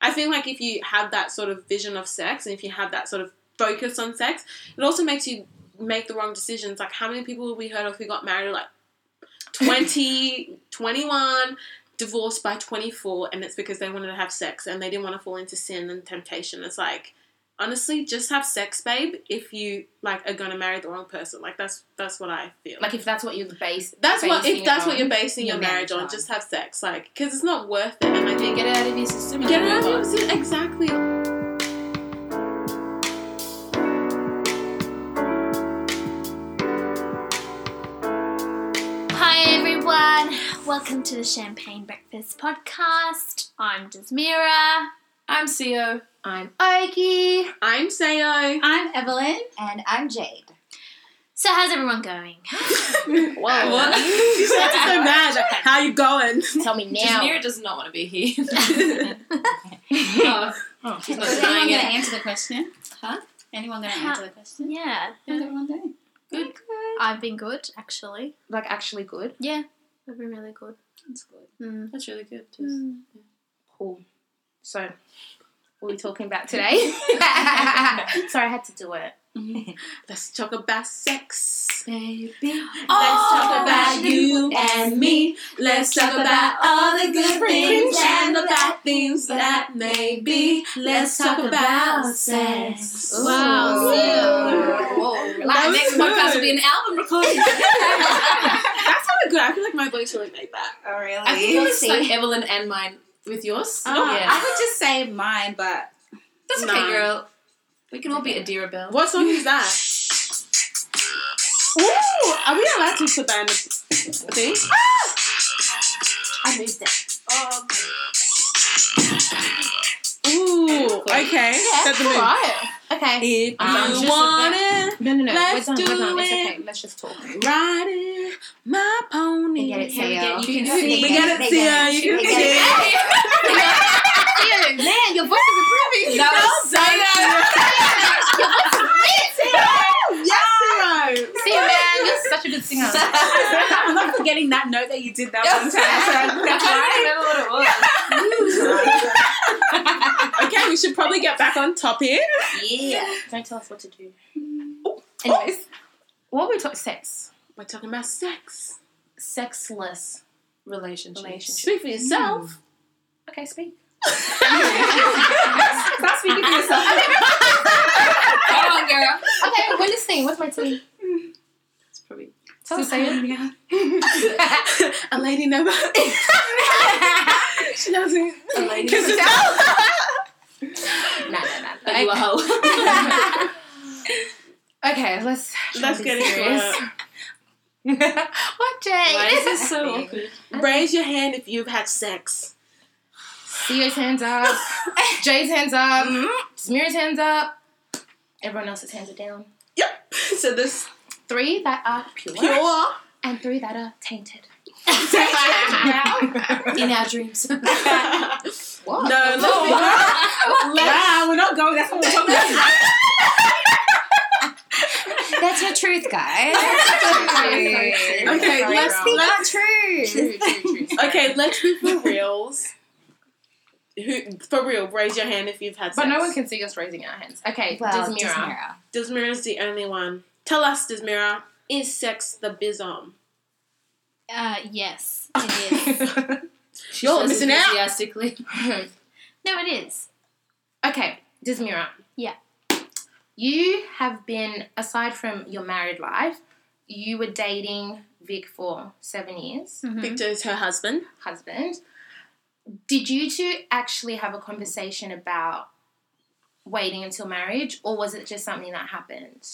I think like if you have that sort of vision of sex and if you have that sort of focus on sex, it also makes you make the wrong decisions. Like how many people have we heard of who got married at like 20, 21, divorced by 24 and it's because they wanted to have sex and they didn't want to fall into sin and temptation. It's like honestly just have sex babe if you like are going to marry the wrong person. Like that's that's what I feel. Like if that's what you're base. that's what basing if it that's what you're basing your, your marriage marriage on, on. just have sex like cuz it's not worth it and I think Get it out of your system. Get it out of on. your system. Exactly. Hi everyone, welcome to the Champagne Breakfast Podcast. I'm Desmira. I'm CEO. I'm Ogie. I'm Sayo. I'm Evelyn. And I'm Jade. So how's everyone going? Whoa. What? you sound so mad. Like, How you going? Tell me now. Jasmira does not want to be here. oh, oh, she's not Is anyone denying going to it. answer the question? Huh? Anyone going to Huh. answer the question? yeah, How's everyone doing? Good. I've been good actually. like actually good. Yeah, I've been really good. That's good. Mm. That's really good. Mm. Cool. So, what are we talking about today? Sorry, I had to do it. Let's talk about sex. Baby. Let's talk about you and me. Let's talk about all the good things and the bad things that may be. Let's talk about sex. Wow. Whoa. That Like, next podcast will good. be an album recording. That's kind of good. I feel like my voice really made that. Oh, really? I was like Evelyn and mine with yours. Uh, oh, yeah. I would just say mine, but That's okay, Nah. girl. We can all be Adira Bell. What song is that? Ooh, are we allowed to put that in the thing? I moved it. Oh, Ooh, okay. Set the mood. Alright. Okay. If um, I'm you just want it, No, no, no. Let's we're done. do We're done. It's it. okay. Let's just talk. riding my pony. we get it, Can we Theo. get- you can see- We get get it, they Tia. You can see it. it. Man, your voice is improving. That was so Yes, Zero. See, man, you're such a good singer. I'm not forgetting that note that you did that one time. So that's I don't remember what it was. Okay, we should probably get back on topic. Yeah. Don't tell us what to do. Oh, Anyways, oh. what were we talking? Sex. We're talking about sex. Sexless Relationship. relationship. Speak for yourself. Hmm. Okay, speak. Stop speaking for yourself. Come on, girl. Okay, we're listening. What's my tea? It's probably. Tell us, say it. A lady never. she doesn't. A lady never- herself. Nah, nah, nah. Are you a hoe? Okay, let's. Let's get be into serious. it. what, Jay? Why is this so awkward? Raise your hand if you've had sex. Theo's hands up. Jay's hands up. Mm-hmm. Smear's hands up. Everyone else's hands are down. Yep. So this Three that are pure, pure. and three that are tainted. In our dreams. What? No, let's be. Wow, we're not going. That's what we're talking about. That's your truth, guys. Okay, let's Speak let's our truth. true, true, true. okay. Let's be for reals. Who for real? Raise your hand if you've had sex. But no one can see us raising our hands. Okay, Well, Desmira. Desmira. Desmira's the only one. Tell us, Desmira, is sex the bizom? Uh, yes, it is. She You're says missing out. enthusiastically. no, it is. okay, Desmira. Yeah. You have been, aside from your married life, you were dating Vic for seven years, Mhm. Victor is her husband. husband. Did you two actually have a conversation about waiting until marriage, or was it just something that happened?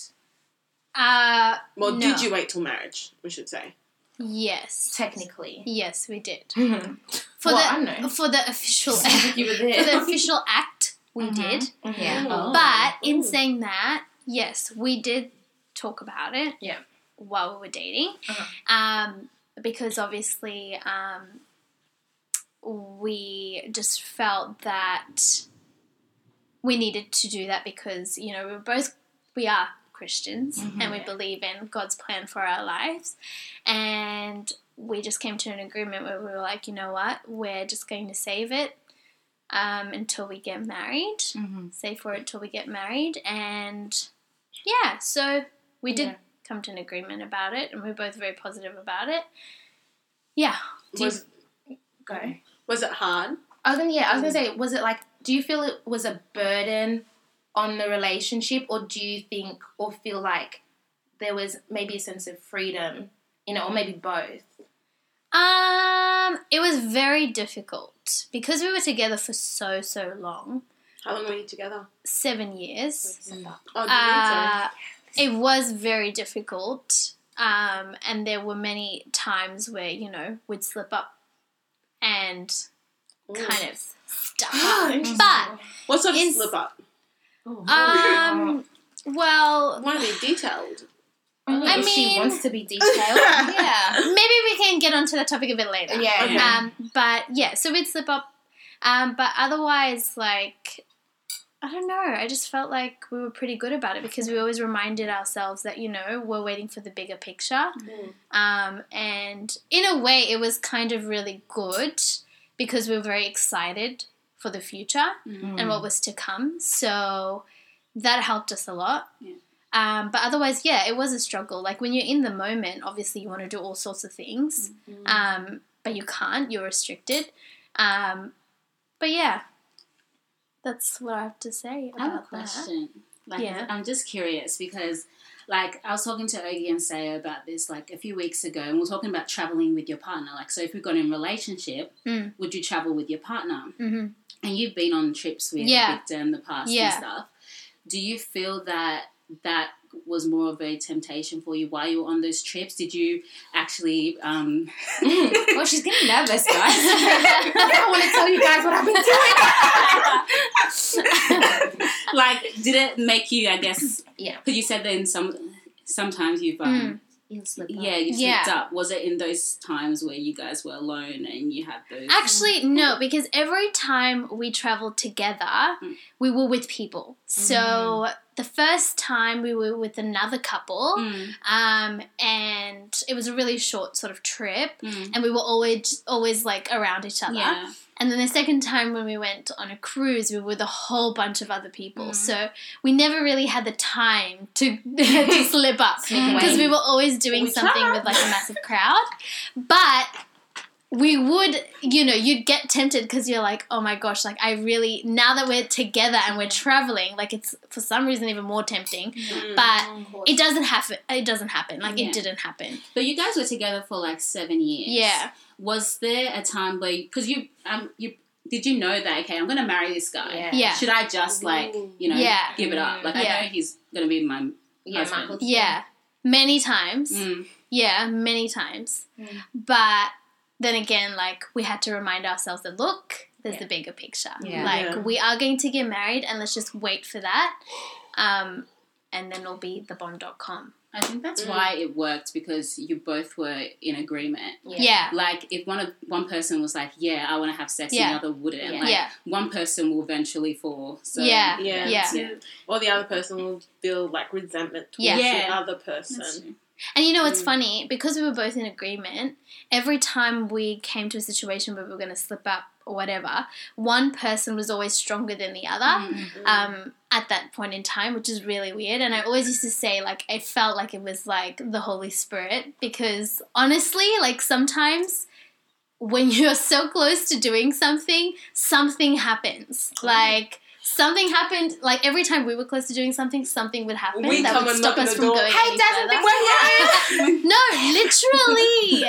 Uh, Well, no. did you wait till marriage? We should say. Yes. Technically. Yes, we did. well, For the I don't know. for the official you were there. for the official act, we did. Yeah. Oh. But in saying that, yes, we did talk about it. Yeah. While we were dating, Uh-huh. um, because obviously, um, we just felt that we needed to do that because you know we were both we are Christians and we believe in God's plan for our lives, and we just came to an agreement where we were like, you know what, we're just going to save it um, until we get married. Mhm. Save for it till we get married, and yeah, so we did Yeah. come to an agreement about it, and we are both very positive about it. Yeah, Was Go. was it hard? I was gonna yeah, I was gonna say, was it like do you feel it was a burden on the relationship or do you think or feel like there was maybe a sense of freedom, you know, or maybe both? um, it was very difficult because we were together for so so long, How long were you together? seven years. Oh, did? Uh, it was very difficult. Um, and there were many times where, you know, we'd slip up and Sorry. kind of stuff. but, what sort of slip up? Um, well, Want to be detailed? I if she wants to be detailed. yeah. maybe we can get onto the topic a bit later. Yeah. Okay. Um, but yeah, so we'd slip up. Um, but otherwise, like, I don't know. I just felt like we were pretty good about it because we always reminded ourselves that, you know, we're waiting for the bigger picture. Um, and in a way, it was kind of really good because we were very excited for the future and what was to come. So that helped us a lot. Yeah. Um, but otherwise, yeah, it was a struggle. Like when you're in the moment, obviously you want to do all sorts of things, um, but you can't. You're restricted. Um, but yeah, that's what I have to say I have a that. question. Like, Yeah. I'm just curious because, like, I was talking to Ogie and Sayo about this like a few weeks ago, and we are talking about traveling with your partner. Like, so if we got in a relationship, Mm. would you travel with your partner? hmm And you've been on trips with Yeah. Victor in the past Yeah. and stuff. Do you feel that that was more of a temptation for you while you were on those trips? Did you actually um, well, she's getting nervous, guys. I want to tell you guys what I've been doing. like did it make you i guess Yeah. because you said that in some sometimes you've um You'll slip up. yeah you Yeah. slipped up was it in those times where you guys were alone and you had those Actually, no, because every time we traveled together, Mm. we were with people. So the first time we were with another couple, Mm, um, and it was a really short sort of trip, mm. and we were always always like around each other. yeah And then the second time when we went on a cruise, we were with a whole bunch of other people. Mm. So we never really had the time to to slip up because we were always doing We something tried. with like a massive crowd. But we would, you know, you'd get tempted because you're like, oh my gosh, like I really now that we're together and we're traveling, like it's for some reason even more tempting. Mm. But it doesn't happen. It doesn't happen. Like Yeah. it didn't happen. but you guys were together for like seven years Yeah. was there a time where because you um you did you know that okay i'm gonna marry this guy Yeah. Yeah. should i just like you know Yeah. give it up like Yeah. i know he's gonna be my Yeah, Husband. Yeah. Many times. mm, Yeah, many times. Mm. But then again, like we had to remind ourselves that look, there's Yeah. the bigger picture. Yeah. Like Yeah. we are going to get married and let's just wait for that. Um, and then it'll be the thebond.com. i think that's Mm. why it worked because you both were in agreement Yeah. Yeah. like if one of one person was like, "Yeah, I want to have sex," Yeah. the other wouldn't. Yeah. Like, Yeah. one person will eventually fall. So Yeah. Yeah. Yeah. Yeah. Or the other person will feel like resentment towards Yeah. Yeah. the other That's person. And you know what's Mm. funny? Because we were both in agreement, every time we came to a situation where we were going to slip up or whatever, one person was always stronger than the other. Mm. um, at that point in time, which is really weird. And I always used to say, like, I felt like it was like the Holy Spirit because honestly, like, sometimes when you're so close to doing something, something happens. Like, something happened, like, every time we were close to doing something, something would happen We that would stop us from door. going Hey, any Dad, further. we're No, literally.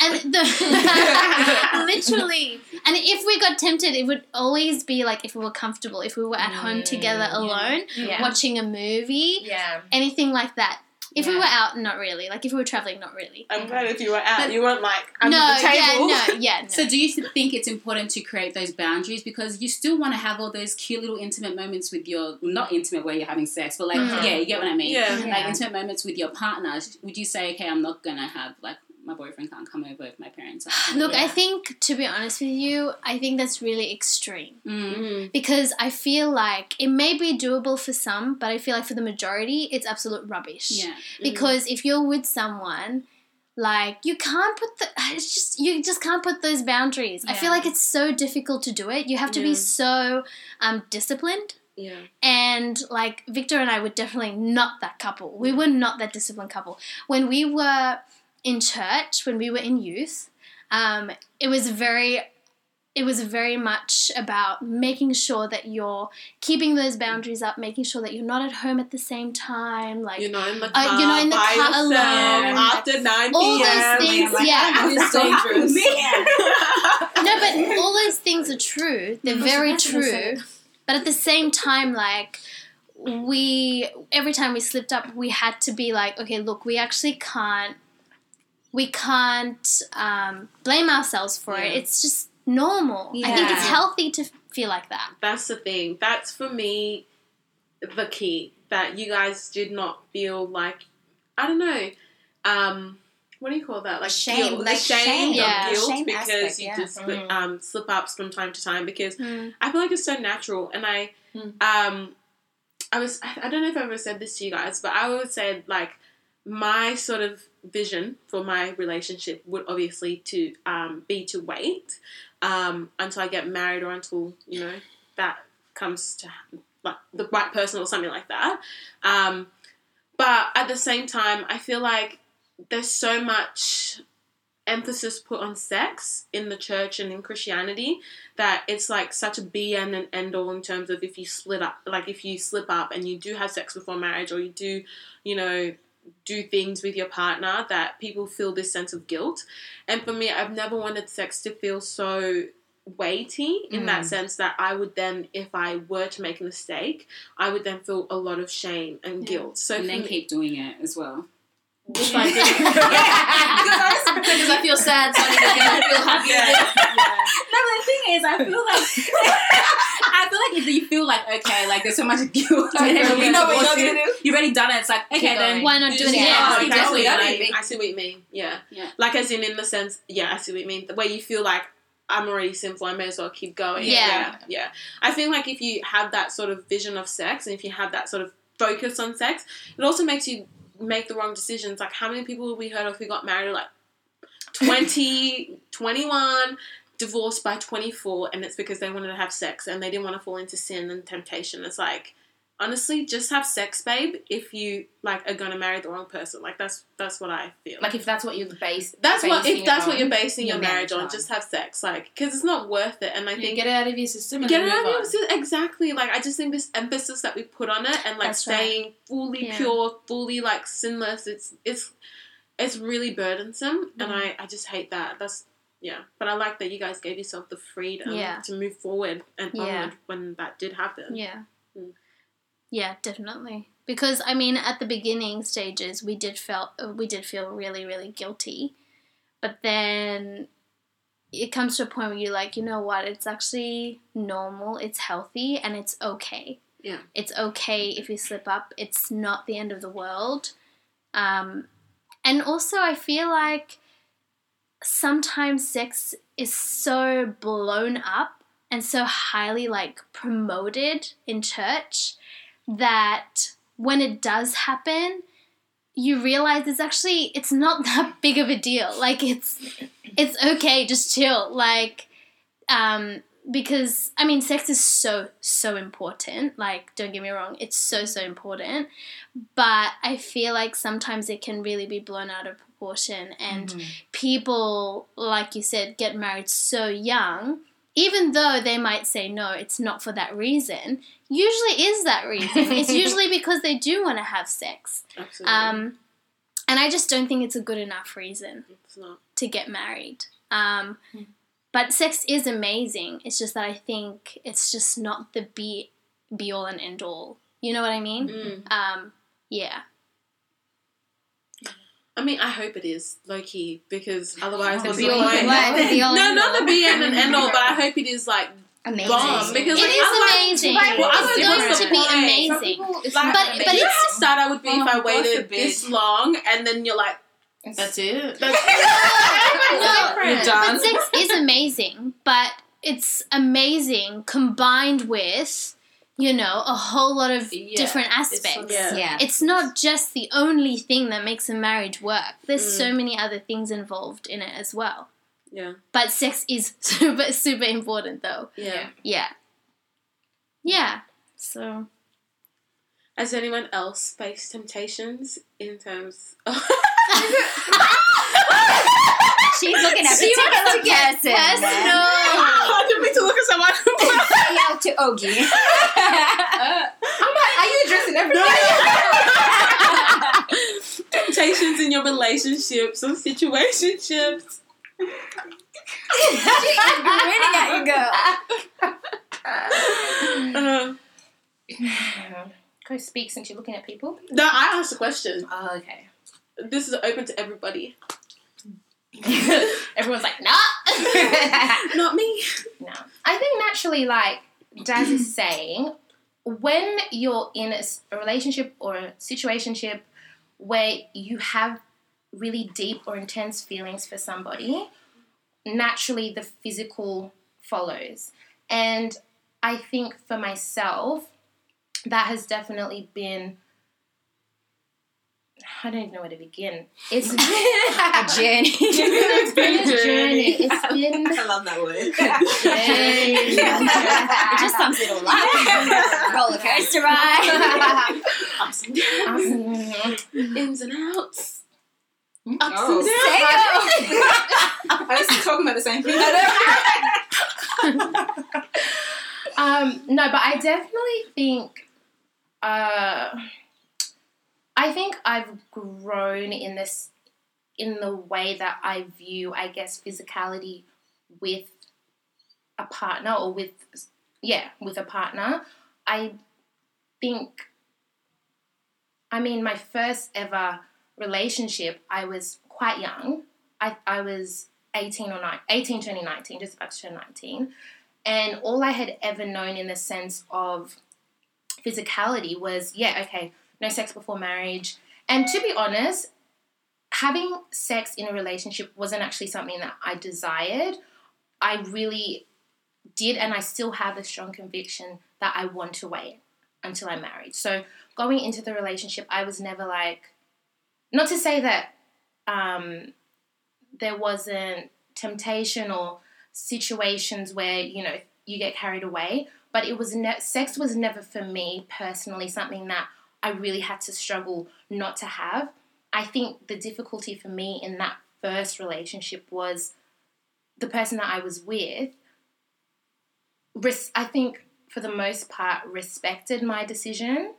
And the literally. And if we got tempted, it would always be like if we were comfortable, if we were at home Mm, together alone, Yeah. watching a movie, Yeah. anything like that. If we were out, not really. Like if we were traveling, not really. I'm glad if you were out, you weren't like under no, the table. yeah, no, yeah, no. So, do you think it's important to create those boundaries because you still want to have all those cute little intimate moments with your not intimate where you're having sex, but like Mhm. yeah, you get what I mean. Yeah. Like intimate moments with your partner. Would you say, okay, I'm not gonna have like my boyfriend can't come over if my parents are. Look, I think to be honest with you, I think that's really extreme. Mm. Mm. because I feel like it may be doable for some, but I feel like for the majority, it's absolute rubbish. Yeah. Because if you're with someone, like you can't put the it's just you just can't put those boundaries. I feel like it's so difficult to do it. You have to be so um, disciplined. Yeah. And like Victor and I were definitely not that couple. We were not that disciplined couple. When we were in church, when we were in youth, um, it was very it was very much about making sure that you're keeping those boundaries up, making sure that you're not at home at the same time, like You're not in the Uh, car. you're not in the by car yourself alone. after 9 All those p.m. things, like, yeah. This it's dangerous. no, but all those things are true. They're very true. But at the same time, like we every time we slipped up, we had to be like, okay, look, we actually can't we can't um, blame ourselves for it. It's just normal. I think it's healthy to feel like that. That's the thing. That's for me the key. That you guys did not feel like I don't know. Um, what do you call that? Like Shame, guilt, like the shame, shame, of yeah. guilt Shame because aspect, you yeah. just slip, Mm. um, slip ups from time to time. Because Mm. I feel like it's so natural, and I Mm. um, I was I I don't know if I ever said this to you guys, but I would say like my sort of vision for my relationship would obviously to um, be to wait um, until I get married or until you know that comes to like the right person or something like that. Um, but at the same time, I feel like there's so much emphasis put on sex in the church and in Christianity that it's like such a be and an end all in terms of if you split up, like if you slip up and you do have sex before marriage or you do, you know, do things with your partner that people feel this sense of guilt. And for me, I've never wanted sex to feel so weighty in that Mm. sense that I would then, if I were to make a mistake, I would then feel a lot of shame and guilt. So and then me- keep doing it as well. If I Because I feel sad, so I need to feel happy. No, but the thing is, I feel like I feel like if you feel like okay, like there's so much guilt, Okay, and you know what you're it, gonna do? You've already done it. It's like okay, then. Why not do it go, again? oh, Keep okay, I see what you Yeah. mean. I see what you mean. Yeah. Yeah. Like as in in the sense, yeah, I see what you mean. Where you feel like I'm already sinful, I may as well keep going. Yeah. yeah. yeah. I feel like if you have that sort of vision of sex and if you have that sort of focus on sex, it also makes you make the wrong decisions. Like how many people have we heard of who got married like 20, 21, divorced by 24 and it's because they wanted to have sex and they didn't want to fall into sin and temptation. It's like honestly just have sex babe if you like are going to marry the wrong person. Like that's that's what I feel. Like if that's what you're based. that's what basing if that's what you're basing your, marriage on, on. just have sex like cuz it's not worth it and I You think get it out of your system and Get it out of your- exactly. Like I just think this emphasis that we put on it and like That's right. staying fully Yeah. pure, fully like sinless. It's it's it's really burdensome, and Mm. I I just hate that. That's yeah. But I like that you guys gave yourself the freedom Yeah. to move forward and Yeah. onward when that did happen. Yeah. Yeah, definitely. Because I mean, at the beginning stages, we did felt we did feel really, really guilty, but then it comes to a point where you're like, you know what? It's actually normal. It's healthy, and it's okay. Yeah. It's okay if you slip up. It's not the end of the world. Um, and also, I feel like sometimes sex is so blown up and so highly like promoted in church that when it does happen you realize it's actually it's not that big of a deal. Like it's it's okay just chill. Like um because i mean sex is so so important. Like don't get me wrong it's so so important. But i feel like sometimes it can really be blown out of proportion. And people, like you said, get married so young, even though they might say, no, it's not for that reason, usually is that reason. it's usually because they do want to have sex. Absolutely. Um, and I just don't think it's a good enough reason to get married. Um, but sex is amazing. It's just that I think it's just not the be, be all and end all. You know what I mean? Mm. Um, yeah. I mean, I hope it is low key because otherwise, The what's be the all point? and What? The No, not the be and an end all, but I hope it is like Amazing. bomb because It like, is otherwise- amazing. Well, it's what's going to be point? Amazing. people, it's Like, not But- but make you know it's- how sad I would be Oh, if I waited forbid. this long and then you're like, That's it. that's No, You're But sex is amazing, but it's amazing combined with you know, a whole lot of Yeah, different aspects. sort of- Yeah. Yeah. It's not just the only thing that makes a marriage work. There's Mm. so many other things involved in it as well. Yeah. But sex is super super important though. Yeah. Yeah. Yeah. So Has anyone else faced temptations in terms of She's looking at She particular wants to get person. personal. I didn't mean to look at someone. Yell to Ogie. I'm like, are you addressing everybody? temptations in your relationships or situationships. Grinning at you, girl. Uh, Go speak since you're looking at people. no, I asked a question. Oh, okay. This is open to everybody. Everyone's like, nah. Not me. no. I think naturally, like Daz is saying, when you're in a relationship or a situationship where you have really deep or intense feelings for somebody, naturally the physical follows. And I think for myself, that has definitely been. I don't even know where to begin. It's been A journey. it's been a journey. It's been I love that word. it just sums it all up. Roller coaster ride. Ups and downs, Mhm. ins and outs. Ups Oh. and downs. I was talking about the same thing. um, no, but I definitely think, uh, I think I've grown in this, in the way that I view, I guess, physicality with a partner or with, yeah, with a partner. I think, I mean, my first ever relationship, I was quite young. I, I was 18 or 9, 18 turning 19, just about to turn 19. And all I had ever known in the sense of physicality was, yeah, okay, no sex before marriage. And to be honest, having sex in a relationship wasn't actually something that I desired. I really did, and I still have a strong conviction that I want to wait until I'm married. So going into the relationship, I was never like, not to say that um, there wasn't temptation or situations where you know you get carried away but it was ne- sex was never for me personally something that i really had to struggle not to have. I think the difficulty for me in that first relationship was the person that i was with res- i think for the most part respected my decision.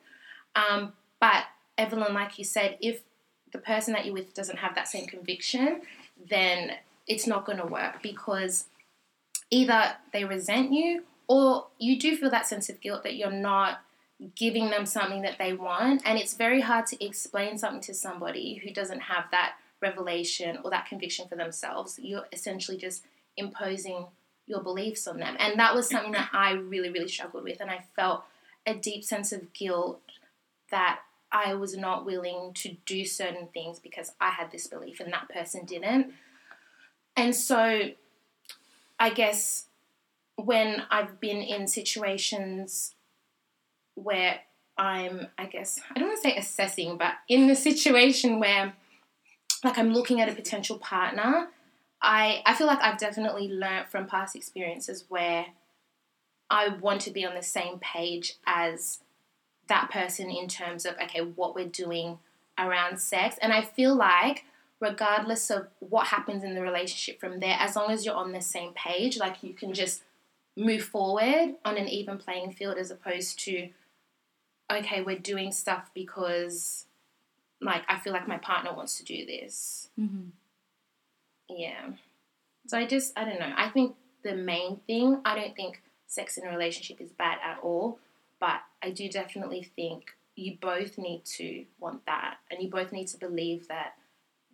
Um, but evelyn like you said if the person that you're with doesn't have that same conviction then it's not going to work because either they resent you or you do feel that sense of guilt that you're not giving them something that they want and it's very hard to explain something to somebody who doesn't have that revelation or that conviction for themselves. You're essentially just imposing your beliefs on them. And that was something that i really really struggled with and i felt a deep sense of guilt that i was not willing to do certain things because i had this belief and that person didn't. And so I guess when I've been in situations where I'm, I guess, I don't want to say assessing, but in the situation where like I'm looking at a potential partner, I, I feel like I've definitely learnt from past experiences where I want to be on the same page as that person in terms of, okay, what we're doing around sex. And I feel like regardless of what happens in the relationship from there, as long as you're on the same page, like you can just move forward on an even playing field as opposed to, okay, we're doing stuff because, like, I feel like my partner wants to do this. Mhm. Yeah. So I just, I don't know. I think the main thing, I don't think sex in a relationship is bad at all, but I do definitely think you both need to want that and you both need to believe that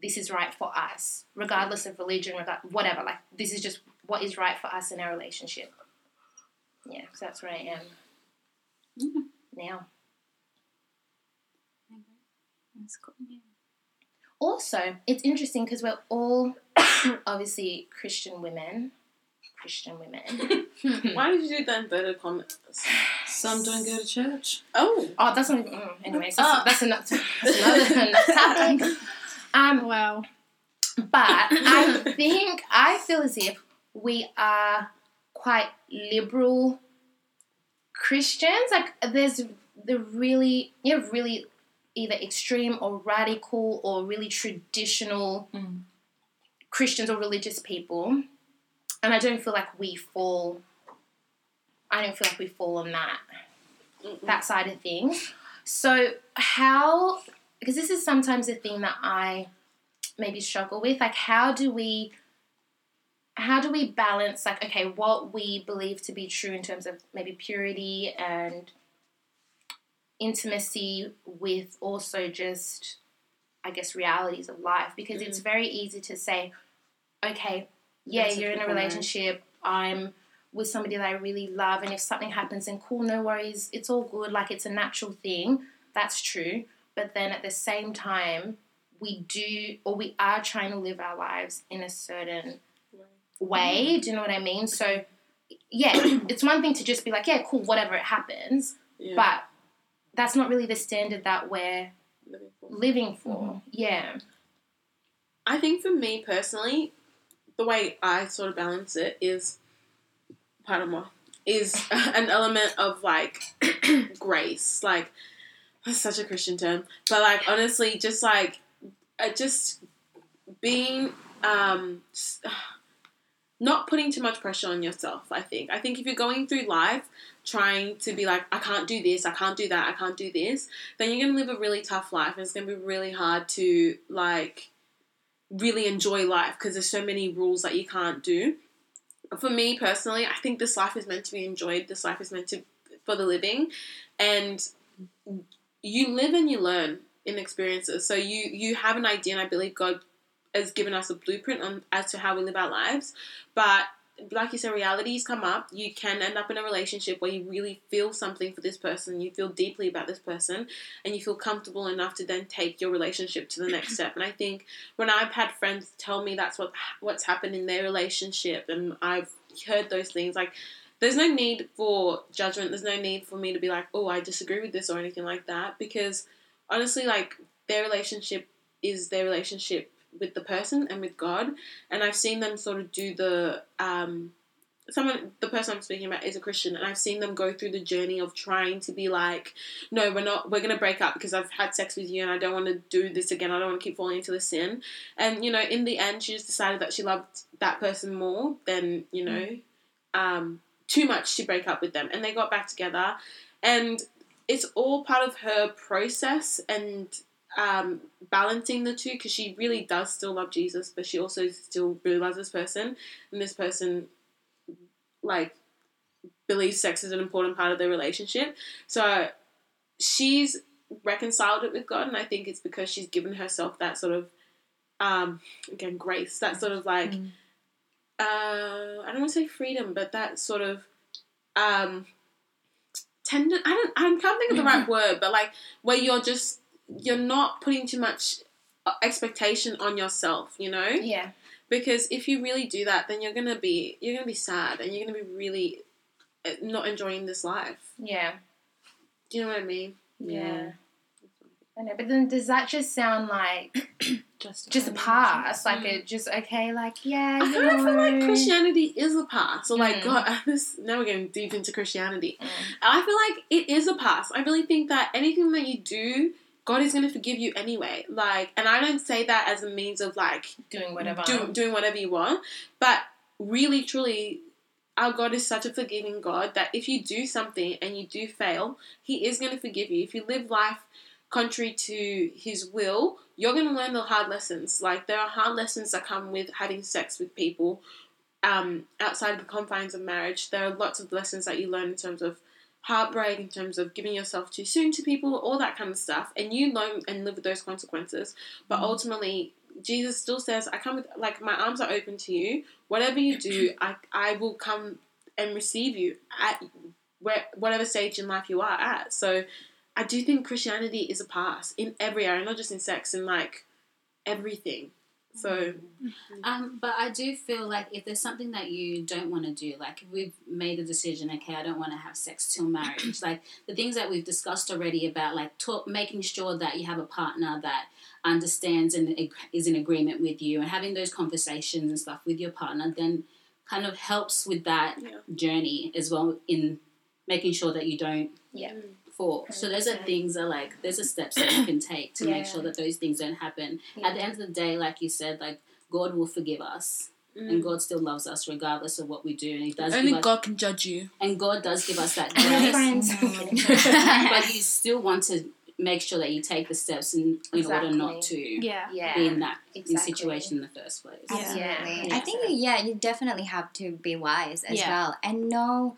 this is right for us, regardless of religion, regard whatever. Like this is just what is right for us in our relationship. Yeah, so that's where I am Mhm. now. That's cool. Yeah. Also, it's interesting because we're all obviously Christian women, Christian women. Why did you do the inverted commas? Some don't go to church. Oh, Oh, that's not even. Mm, anyways, that's, Oh. that's, another, that's another another. Um, Wow. but I think I feel as if we are quite liberal Christians. Like there's the really you have really either extreme or radical or really traditional Mm. Christians or religious people, and I don't feel like we fall. I don't feel like we fall on that that side of things. So how because this is sometimes a thing that I maybe struggle with like how do we how do we balance like okay what we believe to be true in terms of maybe purity and intimacy with also just I guess realities of life because it's very easy to say okay yeah That's you're in a relationship I'm with somebody that I really love, and if something happens, then cool, no worries, it's all good, like it's a natural thing. That's true. But then at the same time, we do, or we are trying to live our lives in a certain way. Do you know what I mean? So, yeah, it's one thing to just be like, yeah, cool, whatever, it happens. yeah. But that's not really the standard that we're living for. Yeah. I think for me personally, the way I sort of balance it is, pardon moi, is an element of like grace. Like, that's such a Christian term, but like honestly, just like, uh, just being, um, not putting too much pressure on yourself. I think. I think if you're going through life trying to be like, I can't do this, I can't do that, I can't do this, then you're gonna live a really tough life, and it's gonna be really hard to like really enjoy life because there's so many rules that you can't do. For me personally, I think this life is meant to be enjoyed. This life is meant to for the living, and you live and you learn in experiences. So you you have an idea, and I believe God has given us a blueprint on as to how we live our lives. But like you said, realities come up. You can end up in a relationship where you really feel something for this person. You feel deeply about this person, and you feel comfortable enough to then take your relationship to the next step. And I think when I've had friends tell me that's what what's happened in their relationship, and I've heard those things, like there's no need for judgment. There's no need for me to be like, oh, I disagree with this or anything like that, because honestly, like their relationship is their relationship with the person and with God, and I've seen them sort of do the um, someone the person I'm speaking about is a Christian and I've seen them go through the journey of trying to be like no we're not we're gonna break up because I've had sex with you and I don't want to do this again. I don't want to keep falling into the sin. And you know in the end she just decided that she loved that person more than you know um, too much to break up with them and they got back together. And it's all part of her process and um, balancing the two because she really does still love Jesus but she also still really loves this person and this person like believes sex is an important part of their relationship. So she's reconciled it with God, and I think it's because she's given herself that sort of um, again grace, that sort of like Mm. uh, I don't want to say freedom, but that sort of um, tender. I don't. I can't think of the right word, but like where you're just you're not putting too much uh, expectation on yourself. You know Yeah. because if you really do that then you're gonna be you're gonna be sad and you're gonna be really uh, not enjoying this life Yeah. do you know what i mean Yeah. I know, but then does that just sound like Just, just a pass? Like a just okay, like yeah, i kind of feel like christianity is a pass so like Mm. god this now we're getting deep into christianity Mm. i feel like it is a pass i really think that anything that you do god is going to forgive you anyway like and i don't say that as a means of like doing whatever. do, doing whatever you want. But really, truly, our God is such a forgiving God that if you do something and you do fail, He is going to forgive you. If you live life contrary to His will, you're going to learn the hard lessons. Like there are hard lessons that come with having sex with people um, outside of the confines of marriage. There are lots of lessons that you learn in terms of heartbreak, in terms of giving yourself too soon to people, all that kind of stuff, and you know and live with those consequences. But mm-hmm. ultimately, Jesus still says, I come with, like, my arms are open to you. Whatever you do, I, I will come and receive you at where, whatever stage in life you are at. So I do think Christianity is a pass in every area, not just in sex, in like everything. So Um, but I do feel like if there's something that you don't want to do, like if we've made a decision, okay, I don't want to have sex till marriage, like the things that we've discussed already about like talk, making sure that you have a partner that understands and is in agreement with you and having those conversations and stuff with your partner, then kind of helps with that Yeah. journey as well in making sure that you don't Yeah. Fall. So those are things that like there's a steps that you can take to make sure that those things don't happen. Yeah. At the end of the day, like you said, like God will forgive us. And mm. God still loves us regardless of what we do, and He does. only us, God can judge you. and God does give us that grace. Mm. but you still want to make sure that you take the steps in, in order not to Yeah. yeah. be in that exactly. in situation in the first place. Yeah. Absolutely. Yeah. I think yeah, you definitely have to be wise as Yeah. well and know,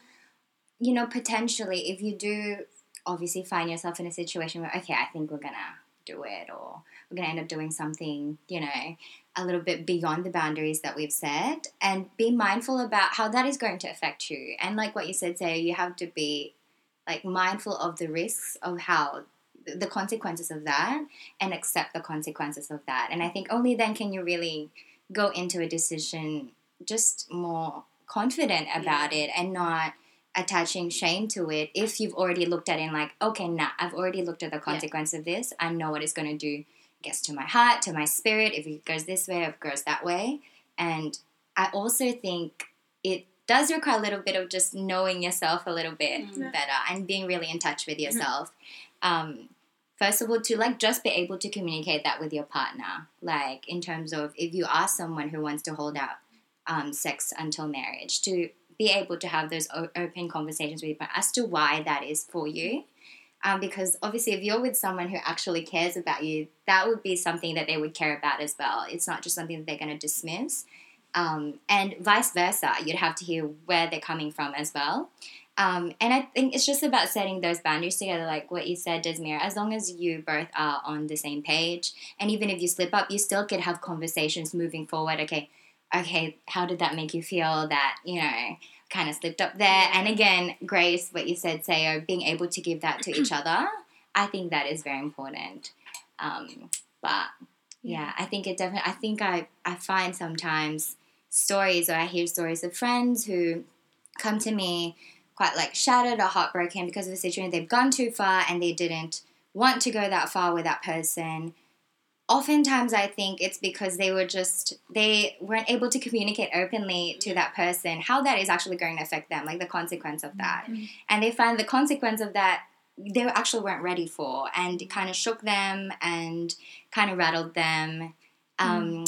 you know, potentially if you do obviously find yourself in a situation where okay, I think we're gonna do it or we're gonna end up doing something, you know, a little bit beyond the boundaries that we've set and be mindful about how that is going to affect you. And like what you said, Sarah, you have to be like mindful of the risks of how the consequences of that and accept the consequences of that. And I think only then can you really go into a decision just more confident about it and not attaching shame to it if you've already looked at it and like, okay, nah, I've already looked at the consequence of this. I know what it's going to do. Gets to my heart, to my spirit, if it goes this way, if it goes that way. And I also think it does require a little bit of just knowing yourself a little bit Mm. better and being really in touch with yourself. Um, first of all, to like just be able to communicate that with your partner, like in terms of if you are someone who wants to hold out um, sex until marriage, to be able to have those open conversations with partner as to why that is for you. Um, because obviously, if you're with someone who actually cares about you, that would be something that they would care about as well. It's not just something that they're going to dismiss. Um, and vice versa, you'd have to hear where they're coming from as well. Um, and I think it's just about setting those boundaries together, like what you said, Desmira. As long as you both are on the same page, and even if you slip up, you still could have conversations moving forward. Okay, okay, how did that make you feel? That you know, kind of slipped up there. And again, Grace, what you said, Sayo, being able to give that to each other, I think that is very important. Um, but yeah, I think it definitely. I think I I find sometimes stories or I hear stories of friends who come to me quite like shattered or heartbroken because of a situation they've gone too far and they didn't want to go that far with that person. Oftentimes, I think it's because they were just they weren't able to communicate openly to that person how that is actually going to affect them, like the consequence of that, and they find the consequence of that they actually weren't ready for, and it kind of shook them and kind of rattled them. Um,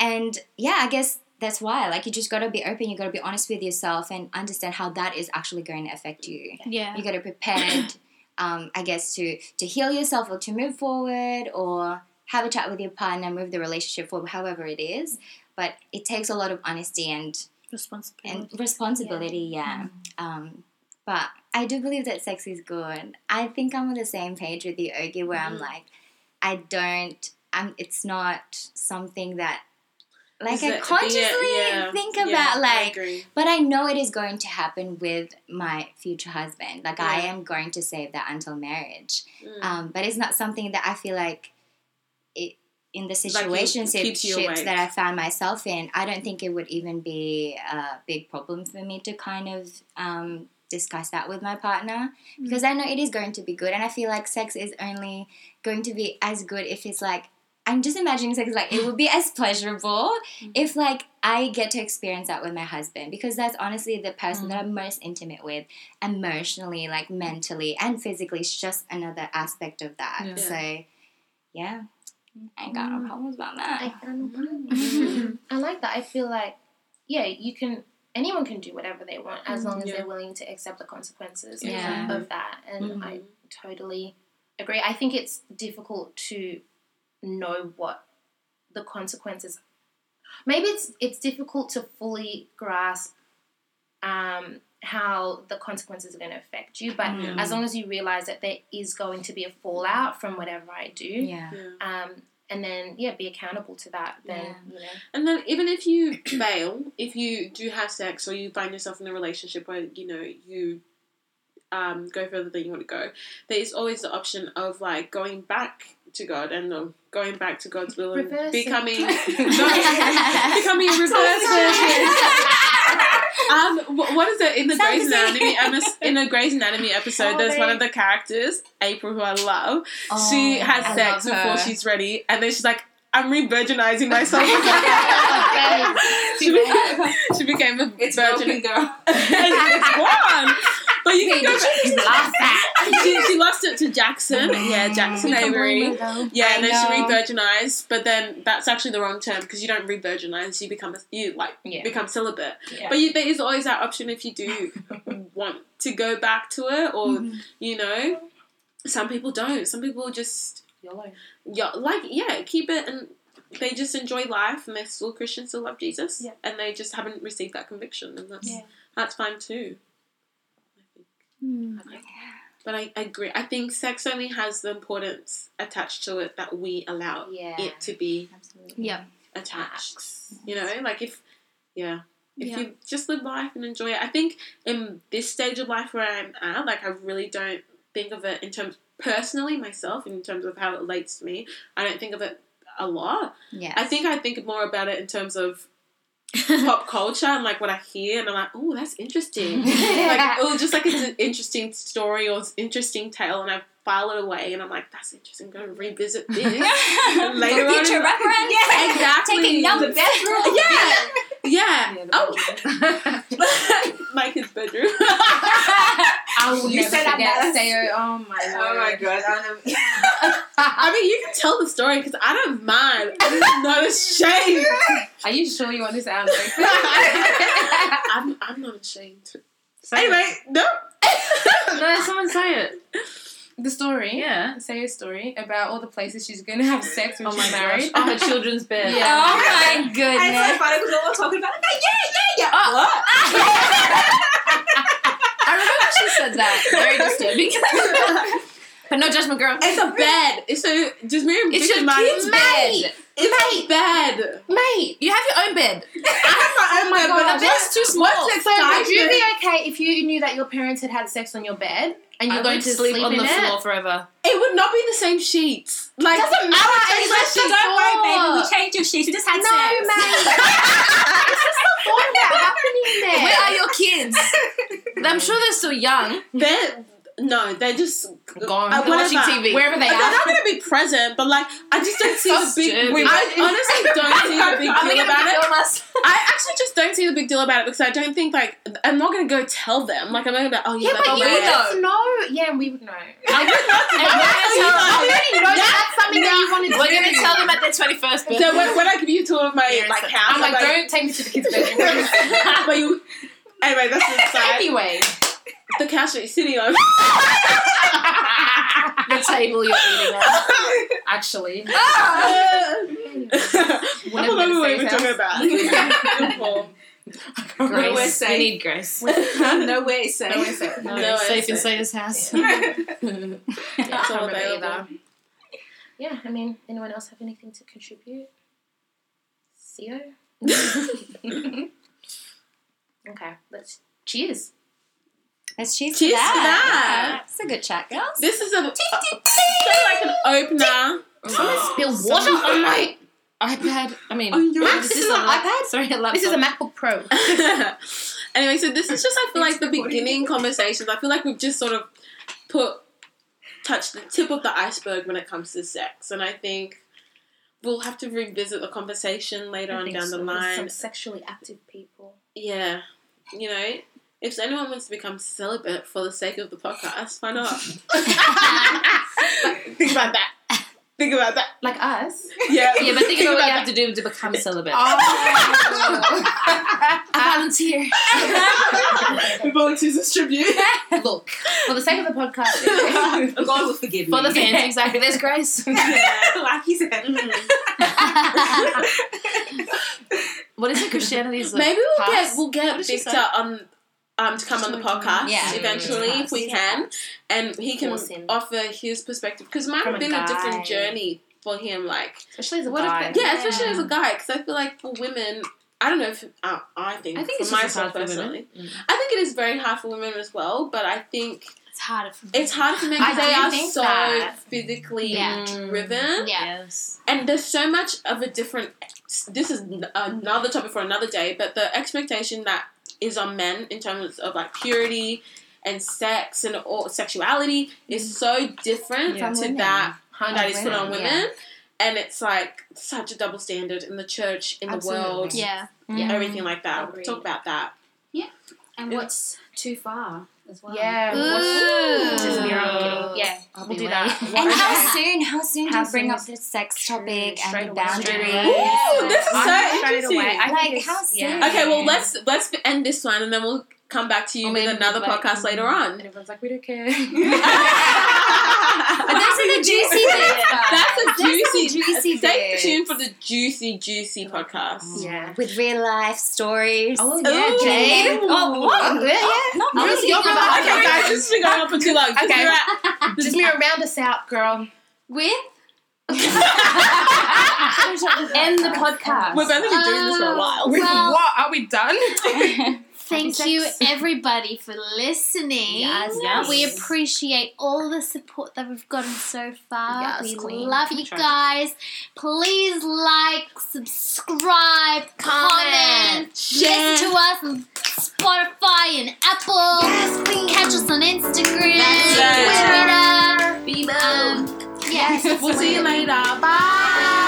And yeah, I guess that's why. Like, you just got to be open. You got to be honest with yourself and understand how that is actually going to affect you. Yeah. You got to prepared, um, I guess, to to heal yourself or to move forward or have a chat with your partner, move the relationship forward, however it is. But it takes a lot of honesty and Responsibility. and responsibility. Yeah. Um, but I do believe that sex is good. I think I'm on the same page with you, Ogie, where I'm like, I don't. I'm. It's not something that. Like Is I it- consciously yeah, yeah, think yeah, about I like agree. but I know it is going to happen with my future husband. Like I am going to save that until marriage. Mm. Um, but it's not something that I feel like it in the Like it keeps you situationships awake. that I found myself in. I don't think it would even be a big problem for me to kind of um, discuss that with my partner mm. because I know it is going to be good, and I feel like sex is only going to be as good if it's like. I'm just imagining sex like it would be as pleasurable mm. if like I get to experience that with my husband because that's honestly the person that mm. I'm most intimate with emotionally, like mentally and physically. It's just another aspect of that. Yeah. So yeah. I ain't got no problems about that. I, I don't know. I like that. I feel like, yeah, you can. Anyone can do whatever they want as long as Yeah. they're willing to accept the consequences Yeah. of that. And Mhm. I totally agree. I think it's difficult to know what the consequences. Maybe it's it's difficult to fully grasp um, how the consequences are going to affect you. But Mm. as long as you realize that there is going to be a fallout from whatever I do, yeah. Yeah. um, and then yeah, be accountable to that. Then Yeah. you know, And then even if you fail, if you do have sex or you find yourself in a relationship where you know you um, go further than you want to go, there is always the option of like going back to God and um, going back to God's will and Reversing. becoming becoming a reverse version. Um, wh- what is it in the Grey's. Anatomy emis- in a Grey's Anatomy episode? Oh, there's one of the characters, April, who I love. she Oh, has I sex before she's ready, and then she's like, "I'm re-virginizing myself." she, became, she became a It's virgin. girl. it's gone. But you can go back. lost that? She, she lost it to Jackson. Yeah, Jackson Avery. Yeah, I and then she re-virginized, but then that's actually the wrong term because you don't re-virginize. You become a, you like Yeah. become celibate. Yeah. But you, there is always that option if you do want to go back to it, or Mm-hmm. you know, some people don't. Some people just YOLO. yeah, like yeah, keep it and they just enjoy life and they're still Christians, still love Jesus, Yeah. and they just haven't received that conviction, and that's Yeah. that's fine too. I think. Hmm. But I, I agree. I think sex only has the importance attached to it that we allow Yeah. it to be Absolutely. Yeah. attached. You know, like if yeah. If Yeah. you just live life and enjoy it. I think in this stage of life where I'm at, like I really don't think of it in terms personally myself in terms of how it relates to me. I don't think of it a lot. Yeah. I think I think more about it in terms of pop culture and like what I hear and I'm like, oh, that's interesting. like or just like it's an interesting story or it's interesting tale and I file it away and I'm like, that's interesting, I'm gonna revisit this. And later on Future in- reference. Yeah, exactly. Taking notes. The bedroom. Yeah. Yeah. Yeah, the oh my kid's bedroom. I will You never said that forget badass. Sayo. Oh my god. Oh my lord. god. I don't know. I mean you can tell the story because I don't mind. I'm not ashamed. Are you sure you want this out? I'm, I'm not ashamed. Say Anyway, no. no, someone say it. The story. Yeah. Say a story about all the places she's going to have sex when Oh my she's married. On her children's bed. Yeah. Oh my goodness. And it's goodness. so funny because we're talking about it. Like, yeah, yeah, yeah. Oh. What? I remember she said that. Very disturbing. But no judgment, girl. It's a bed. It's a just Miriam. It's your about kid's it. bed. It's a bed. Mate, you have your own bed. I have my own bed, but The bed's too small. What's So would you be okay if you knew that your parents had had sex on your bed and you're I going to sleep, sleep, on the it? floor forever. It would not be the same sheets. Like it Doesn't matter. It's just my the sheets. Don't worry, baby. We changed your sheets. We just had No, sex. mate. What about happening there? Where are your kids? I'm sure they're still young. They're no, they're just Gone. Uh, watching. TV. Wherever they are. They're not going to be present, but like I just don't see the big. Stupid. I honestly don't see the big deal about it. I actually just don't see the big deal about it because I don't think like I'm not going to go tell them. Like I'm not going to oh yeah, Yeah, but you we would know. Yeah, we would know. I would not. And gonna tell them- You know, that's something that you want to do. We're gonna tell them at their 21st birthday. So when, when I give you a tour of my like house, I'm like, don't take me to the kids' bedroom. but you. Anyway, that's the side. anyway, The couch that you're sitting on. the table you're eating at. actually. I don't know what we were talking about. Grace. Nowhere We safe. need Grace. Nowhere safe. No, it's it. No, No, safe in Sayo's house. Yeah, It's I all available. Yeah, I mean, anyone else have anything to contribute? Theo? okay, let's cheers. Let's cheers, Cheers to to that. It's a good chat, girls. This is a, like an opener. Someone spilled water on my. iPad. I mean, your- this, is an iPad? Sorry, a laptop. This is a MacBook Pro. anyway, so this is just I feel like the beginning conversations. I feel like we've just sort of put touched the tip of the iceberg when it comes to sex, and I think we'll have to revisit the conversation later on down the line. Some sexually active people. Yeah, you know, if anyone wants to become celibate for the sake of the podcast, why not? Think about that. Think about that. Like us. Yeah, Yeah, but think about what you about have to do to become celibate. Oh. I volunteer. that. Volunteers distribute. Look, for the sake of the podcast, God will forgive me. For the fans, exactly. There's Grace. like he said. Mm-hmm. What is it? Christianity is like Maybe we'll pass? get we'll get What did Victor on um to come on the podcast Yeah. eventually if we can, and he can Force him. offer his perspective because it might From have been a guy. different journey for him. Like especially as a guy. if yeah, especially as a guy because I feel like for women. I don't know if uh, I think I think for it's just myself hard for personally, women. Mm. I think it is very hard for women as well. But I think It's harder for me. it's hard for men because they are so that. physically Yeah. driven. Yeah. Yes. and there's so much of a different this is another topic for another day but the expectation that is on men in terms of like purity and sex and all sexuality is mm-hmm. so different From to women. that that is put on women, women and it's like such a double standard in the church in Absolutely. the world Yeah. Yeah. everything like that Agreed. talk about that Yeah, And what's too far as well? Yeah. Ooh. Just mirror. I'm kidding. Yeah. I'll we'll do that. And how soon? How soon do How you bring up the sex topic and the away. boundaries? Ooh, this is I'm so interesting. away. I Like, it's- how yeah. soon? okay well let's let's end this one and then we'll come back to you Or with another like- podcast later mm-hmm. on And everyone's like, we don't care. But those are the juicy bits. guys. That's a Those are juicy, juicy Stay tuned for the juicy, juicy podcast. yeah. With real life stories. Oh, Ooh. yeah, Jade. Oh, what? Yeah, yeah. Not I was really. Oh, thinking about- Okay, guys, this has been going on for too long. Just Okay. be right- Just mirror round us out, girl. With? End the podcast. We've only been doing this for a while. Well- what? Are we done? Thank Happy you, sex. everybody, for listening. Yes, yes. We appreciate all the support that we've gotten so far. Yes, we queen. love you guys. Please like, subscribe, comment, share. listen to us on Spotify and Apple. Catch us on Instagram, That's Twitter. Um, yes. We'll see you later. Bye.